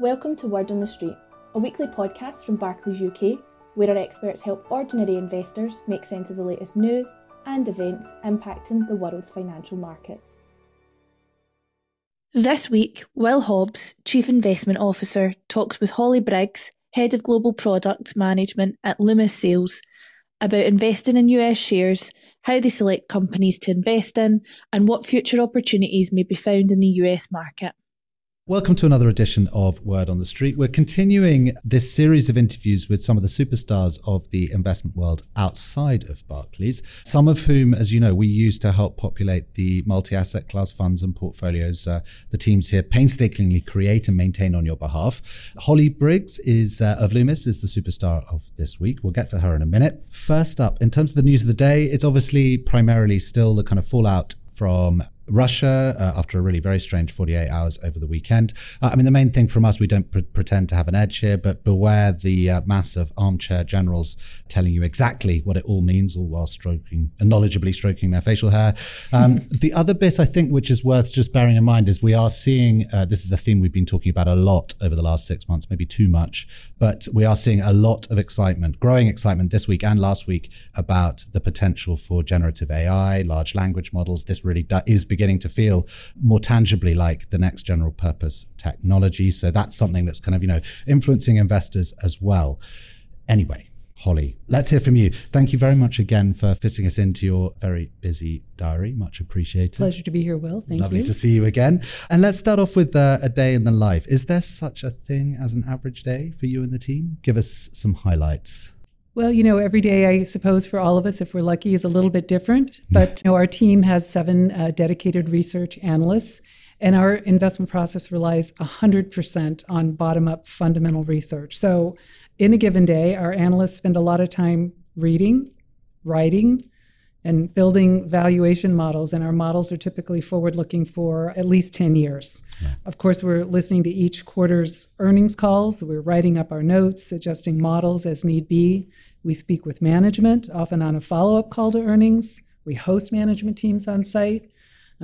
Welcome to Word on the Street, a weekly podcast from Barclays UK, where our experts help ordinary investors make sense of the latest news and events impacting the world's financial markets. This week, Will Hobbs, Chief Investment Officer, talks with Hollie Briggs, Head of Global Product Management at Loomis Sayles, about investing in US shares, how they select companies to invest in, and what future opportunities may be found in the US market. Welcome to another edition of Word on the Street. We're continuing this series of interviews with some of the superstars of the investment world outside of Barclays, some of whom, as you know, we use to help populate the multi asset class funds and portfolios uh, the teams here painstakingly create and maintain on your behalf. Hollie Briggs is uh, of Loomis is the superstar of this week. We'll get to her in a minute. First up, in terms of the news of the day, it's obviously primarily still the kind of fallout from Russia uh, after a really very strange 48 hours over the weekend. Uh, I mean, the main thing from us, we don't pre- pretend to have an edge here, but beware the uh, mass of armchair generals telling you exactly what it all means, all while stroking, and knowledgeably stroking their facial hair. Um, the other bit, I think, which is worth just bearing in mind, is we are seeing uh, this is a theme we've been talking about a lot over the last six months, maybe too much, but we are seeing a lot of excitement, growing excitement this week and last week about the potential for generative AI, large language models. This really do- is beginning beginning to feel more tangibly like the next general purpose technology. So that's something that's kind of, you know, influencing investors as well. Anyway, Hollie, let's hear from you. Thank you very much again for fitting us into your very busy diary. Much appreciated. Pleasure to be here, Will. Thank Lovely you. to see you again. And let's start off with uh, a day in the life. Is there such a thing as an average day for you and the team? Give us some highlights. Well, you know, every day, I suppose, for all of us, if we're lucky, is a little bit different. But you know, our team has seven uh, dedicated research analysts, and our investment process relies 100% on bottom up fundamental research. So, in a given day, our analysts spend a lot of time reading, writing, and building valuation models. And our models are typically forward looking for at least 10 years. Yeah. Of course, we're listening to each quarter's earnings calls. We're writing up our notes, adjusting models as need be. We speak with management, often on a follow up call to earnings. We host management teams on site.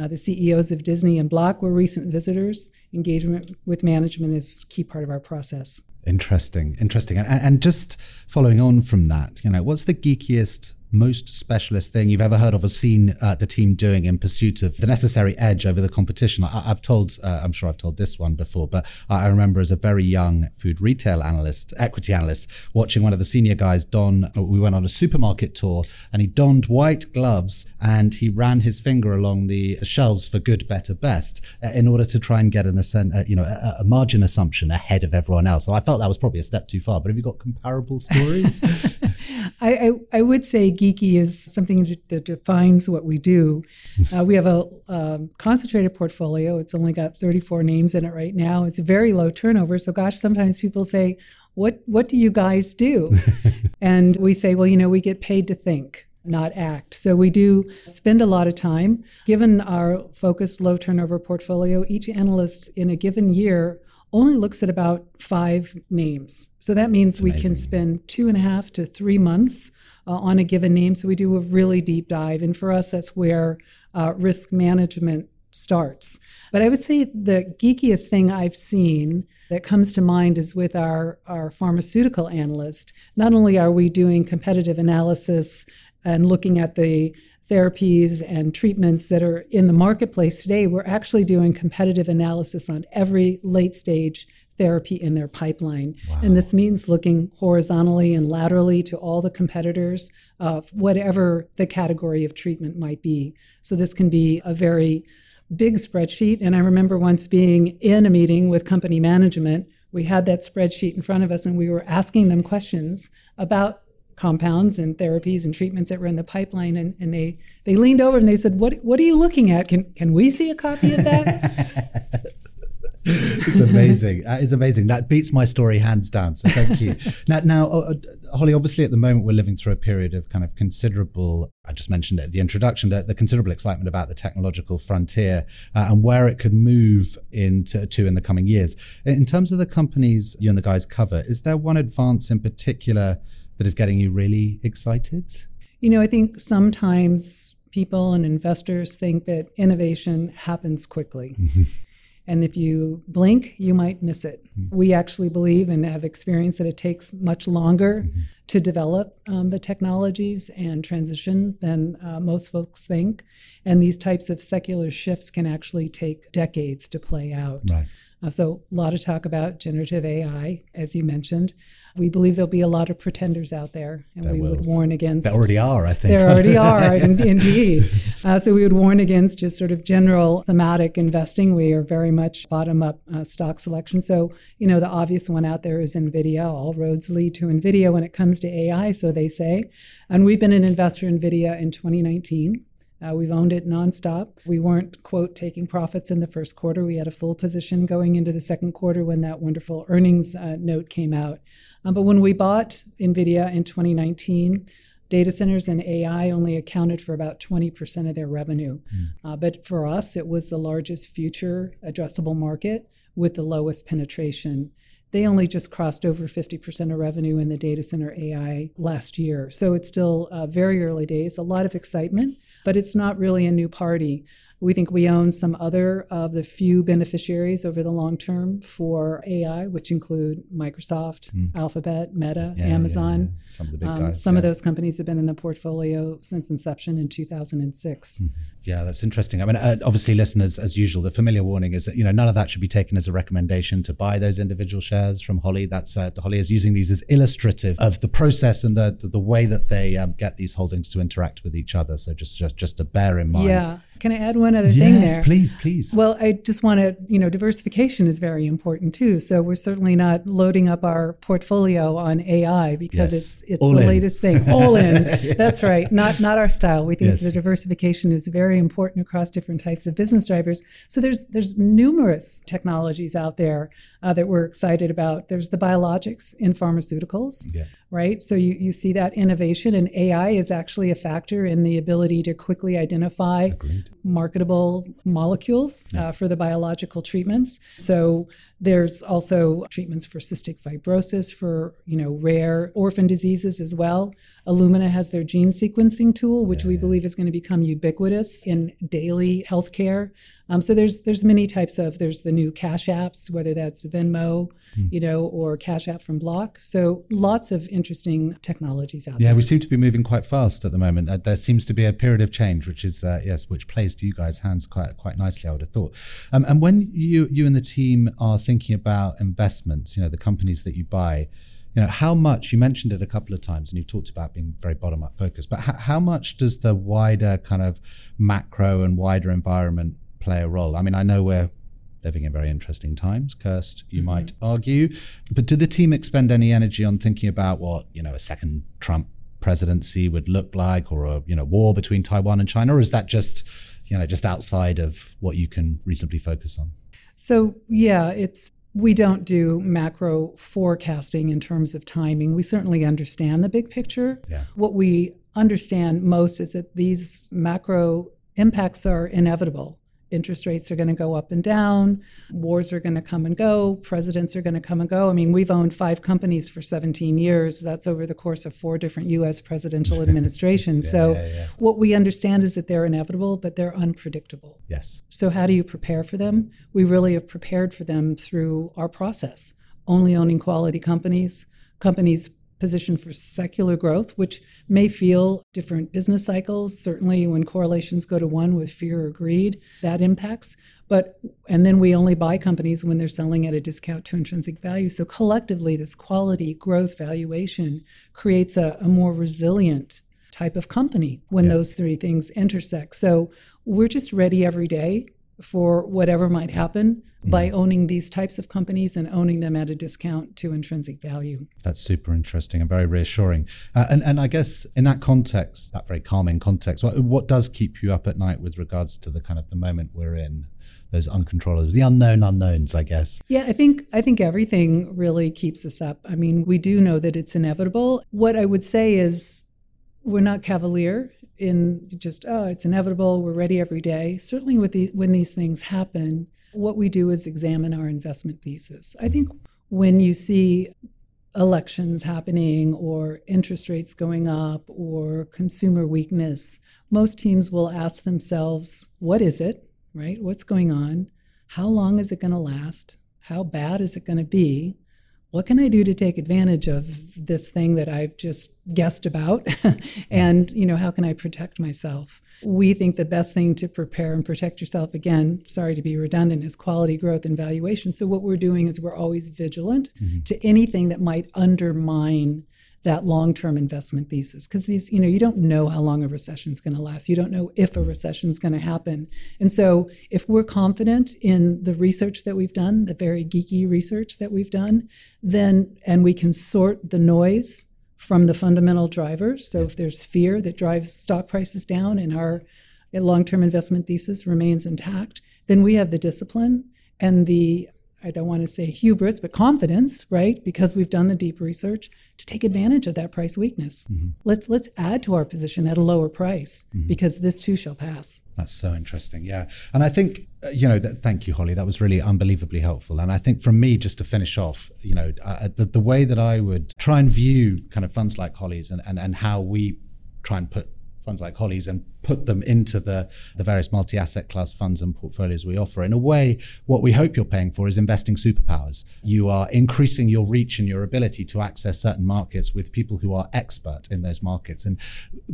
Uh, the CEOs of Disney and Block were recent visitors. Engagement with management is a key part of our process. Interesting, interesting. And, and just following on from that, you know, what's the geekiest most specialist thing you've ever heard of or seen uh, the team doing in pursuit of the necessary edge over the competition? I, have told, uh, I'm sure I've told this one before, but I remember as a very young food retail analyst, equity analyst, watching one of the senior guys don. We went on a supermarket tour, and he donned white gloves and he ran his finger along the shelves for good, better, best uh, in order to try and get an ascent, uh, you know, a, a, margin assumption ahead of everyone else. And I felt that was probably a step too far. But have you got comparable stories? I, I, I would say geeky is something that defines what we do. Uh, we have a um, concentrated portfolio. It's only got 34 names in it right now. It's very low turnover. So, gosh, sometimes people say, "What what do you guys do?" and we say, "Well, you know, we get paid to think." Not act. So we do spend a lot of time. Given our focused low turnover portfolio, each analyst in a given year only looks at about five names. So that means we can spend two and a half to three months uh, on a given name. So we do a really deep dive. And for us, that's where uh, risk management starts. But I would say the geekiest thing I've seen that comes to mind is with our, our pharmaceutical analyst. Not only are we doing competitive analysis and looking at the therapies and treatments that are in the marketplace today, we're actually doing competitive analysis on every late stage therapy in their pipeline. Wow. And this means looking horizontally and laterally to all the competitors of whatever the category of treatment might be. So this can be a very big spreadsheet. And I remember once being in a meeting with company management. We had that spreadsheet in front of us and we were asking them questions about compounds and therapies and treatments that were in the pipeline and, and they they leaned over and they said what what are you looking at? Can can we see a copy of that? It's amazing. That is amazing. That beats my story hands down so thank you. Now now uh, uh, Hollie obviously at the moment we're living through a period of kind of considerable i just mentioned it at the introduction the, the considerable excitement about the technological frontier uh, and where it could move into to in the coming years. In terms of the companies you and the guys cover is there one advance in particular that is getting you really excited? You know, I think sometimes people and investors think that innovation happens quickly. Mm-hmm. And if you blink, you might miss it. Mm-hmm. We actually believe and have experienced that it takes much longer mm-hmm. to develop um, the technologies and transition than uh, most folks think. And these types of secular shifts can actually take decades to play out. Right. Uh, so, a lot of talk about generative AI, as you mentioned. We believe there'll be a lot of pretenders out there, and there we will. would warn against. There already are, I think. There already are, indeed. Uh, so, we would warn against just sort of general thematic investing. We are very much bottom up uh, stock selection. So, you know, the obvious one out there is NVIDIA. All roads lead to NVIDIA when it comes to AI, so they say. And we've been an investor in NVIDIA in 2019. Uh, we've owned it nonstop. We weren't, quote, taking profits in the first quarter. We had a full position going into the second quarter when that wonderful earnings uh, note came out. Um, but when we bought NVIDIA in 2019, data centers and AI only accounted for about 20% of their revenue. Mm. Uh, but for us, it was the largest future addressable market with the lowest penetration. They only just crossed over 50% of revenue in the data center AI last year. So it's still uh, very early days, a lot of excitement but it's not really a new party. We think we own some other of the few beneficiaries over the long term for AI, which include Microsoft, mm. Alphabet, Meta, yeah, Amazon. Yeah, yeah. Some of the big um, guys. Some of those companies have been in the portfolio since inception in 2006. Mm. Yeah, that's interesting. I mean, uh, obviously, listeners, as usual, the familiar warning is that you know none of that should be taken as a recommendation to buy those individual shares from Hollie. That's uh, Hollie is using these as illustrative of the process and the the, the way that they um, get these holdings to interact with each other. So just just just to bear in mind. Yeah. Can I add one other yes, thing there? please, please. Well, I just want to, you know, diversification is very important too. So we're certainly not loading up our portfolio on AI because yes. it's it's All the in. latest thing. All in. That's right. Not not our style. We think yes. the diversification is very important across different types of business drivers. So there's there's numerous technologies out there uh, that we're excited about. There's the biologics in pharmaceuticals. Yeah right? So you, you see that innovation, and AI is actually a factor in the ability to quickly identify Agreed. marketable molecules yeah. uh, for the biological treatments. So there's also treatments for cystic fibrosis, for you know rare orphan diseases as well. Illumina has their gene sequencing tool, which yeah, we yeah. believe is going to become ubiquitous in daily healthcare. Um, so there's there's many types of there's the new cash apps, whether that's Venmo, mm. you know, or Cash App from Block. So lots of interesting technologies out yeah, there. Yeah, we seem to be moving quite fast at the moment. Uh, there seems to be a period of change, which is uh, yes, which plays to you guys' hands quite quite nicely. I would have thought. Um, and when you you and the team are thinking about investments, you know, the companies that you buy you know how much you mentioned it a couple of times and you talked about being very bottom up focused but how, how much does the wider kind of macro and wider environment play a role i mean i know we're living in very interesting times Kirst you mm-hmm. might argue but did the team expend any energy on thinking about what you know a second trump presidency would look like or a you know war between taiwan and china or is that just you know just outside of what you can reasonably focus on so yeah it's we don't do macro forecasting in terms of timing. We certainly understand the big picture. Yeah. What we understand most is that these macro impacts are inevitable interest rates are going to go up and down, wars are going to come and go, presidents are going to come and go. I mean, we've owned five companies for 17 years. That's over the course of four different US presidential administrations. yeah, so, yeah, yeah. what we understand is that they're inevitable, but they're unpredictable. Yes. So, how do you prepare for them? We really have prepared for them through our process, only owning quality companies, companies positioned for secular growth, which may feel different business cycles. Certainly, when correlations go to one with fear or greed, that impacts. But, and then we only buy companies when they're selling at a discount to intrinsic value. So, collectively, this quality growth valuation creates a, a more resilient type of company when yeah. those three things intersect. So, we're just ready every day for whatever might happen mm. by owning these types of companies and owning them at a discount to intrinsic value. That's super interesting and very reassuring. Uh, and, and I guess in that context, that very calming context, what, what does keep you up at night with regards to the kind of the moment we're in? Those uncontrollables, the unknown unknowns, I guess. Yeah, I think I think everything really keeps us up. I mean, we do know that it's inevitable. What I would say is we're not cavalier in just oh it's inevitable we're ready every day. Certainly with the, when these things happen what we do is examine our investment thesis. I think when you see elections happening or interest rates going up or consumer weakness most teams will ask themselves what is it? Right? What's going on? How long is it going to last? How bad is it going to be? What can I do to take advantage of this thing that I've just guessed about? and, you know, how can I protect myself? We think the best thing to prepare and protect yourself, again, sorry to be redundant, is quality growth and valuation. So, what we're doing is we're always vigilant mm-hmm. to anything that might undermine that long-term investment thesis. Because these you know you don't know how long a recession is going to last. You don't know if a recession is going to happen. And so if we're confident in the research that we've done the very geeky research that we've done then and we can sort the noise from the fundamental drivers so if there's fear that drives stock prices down and our long-term investment thesis remains intact then we have the discipline and the I don't want to say hubris, but confidence, right? Because we've done the deep research to take advantage of that price weakness. Mm-hmm. Let's let's add to our position at a lower price mm-hmm. because this too shall pass. That's so interesting. Yeah. And I think, uh, you know, th- thank you, Hollie. That was really unbelievably helpful. And I think from me, just to finish off, you know, uh, the, the way that I would try and view kind of funds like Hollie's and, and, and how we try and put funds like Hollie's and put them into the, the various multi asset class funds and portfolios we offer. In a way, what we hope you're paying for is investing superpowers. You are increasing your reach and your ability to access certain markets with people who are expert in those markets. And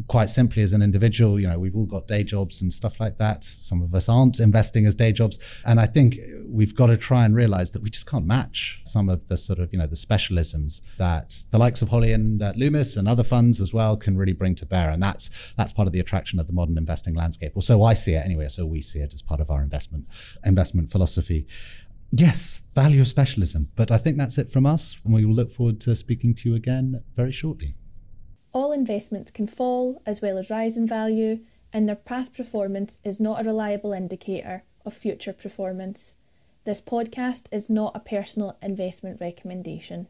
quite simply, as an individual, you know, we've all got day jobs and stuff like that. Some of us aren't investing as day jobs. And I think we've got to try and realize that we just can't match some of the sort of, you know, the specialisms that the likes of Hollie and uh, Loomis and other funds as well can really bring to bear. And that's that's part of the attraction of the modern investing landscape. Or so I see it anyway. So we see it as part of our investment investment philosophy. Yes, value of specialism. But I think that's it from us. And we will look forward to speaking to you again very shortly. All investments can fall as well as rise in value, and their past performance is not a reliable indicator of future performance. This podcast is not a personal investment recommendation.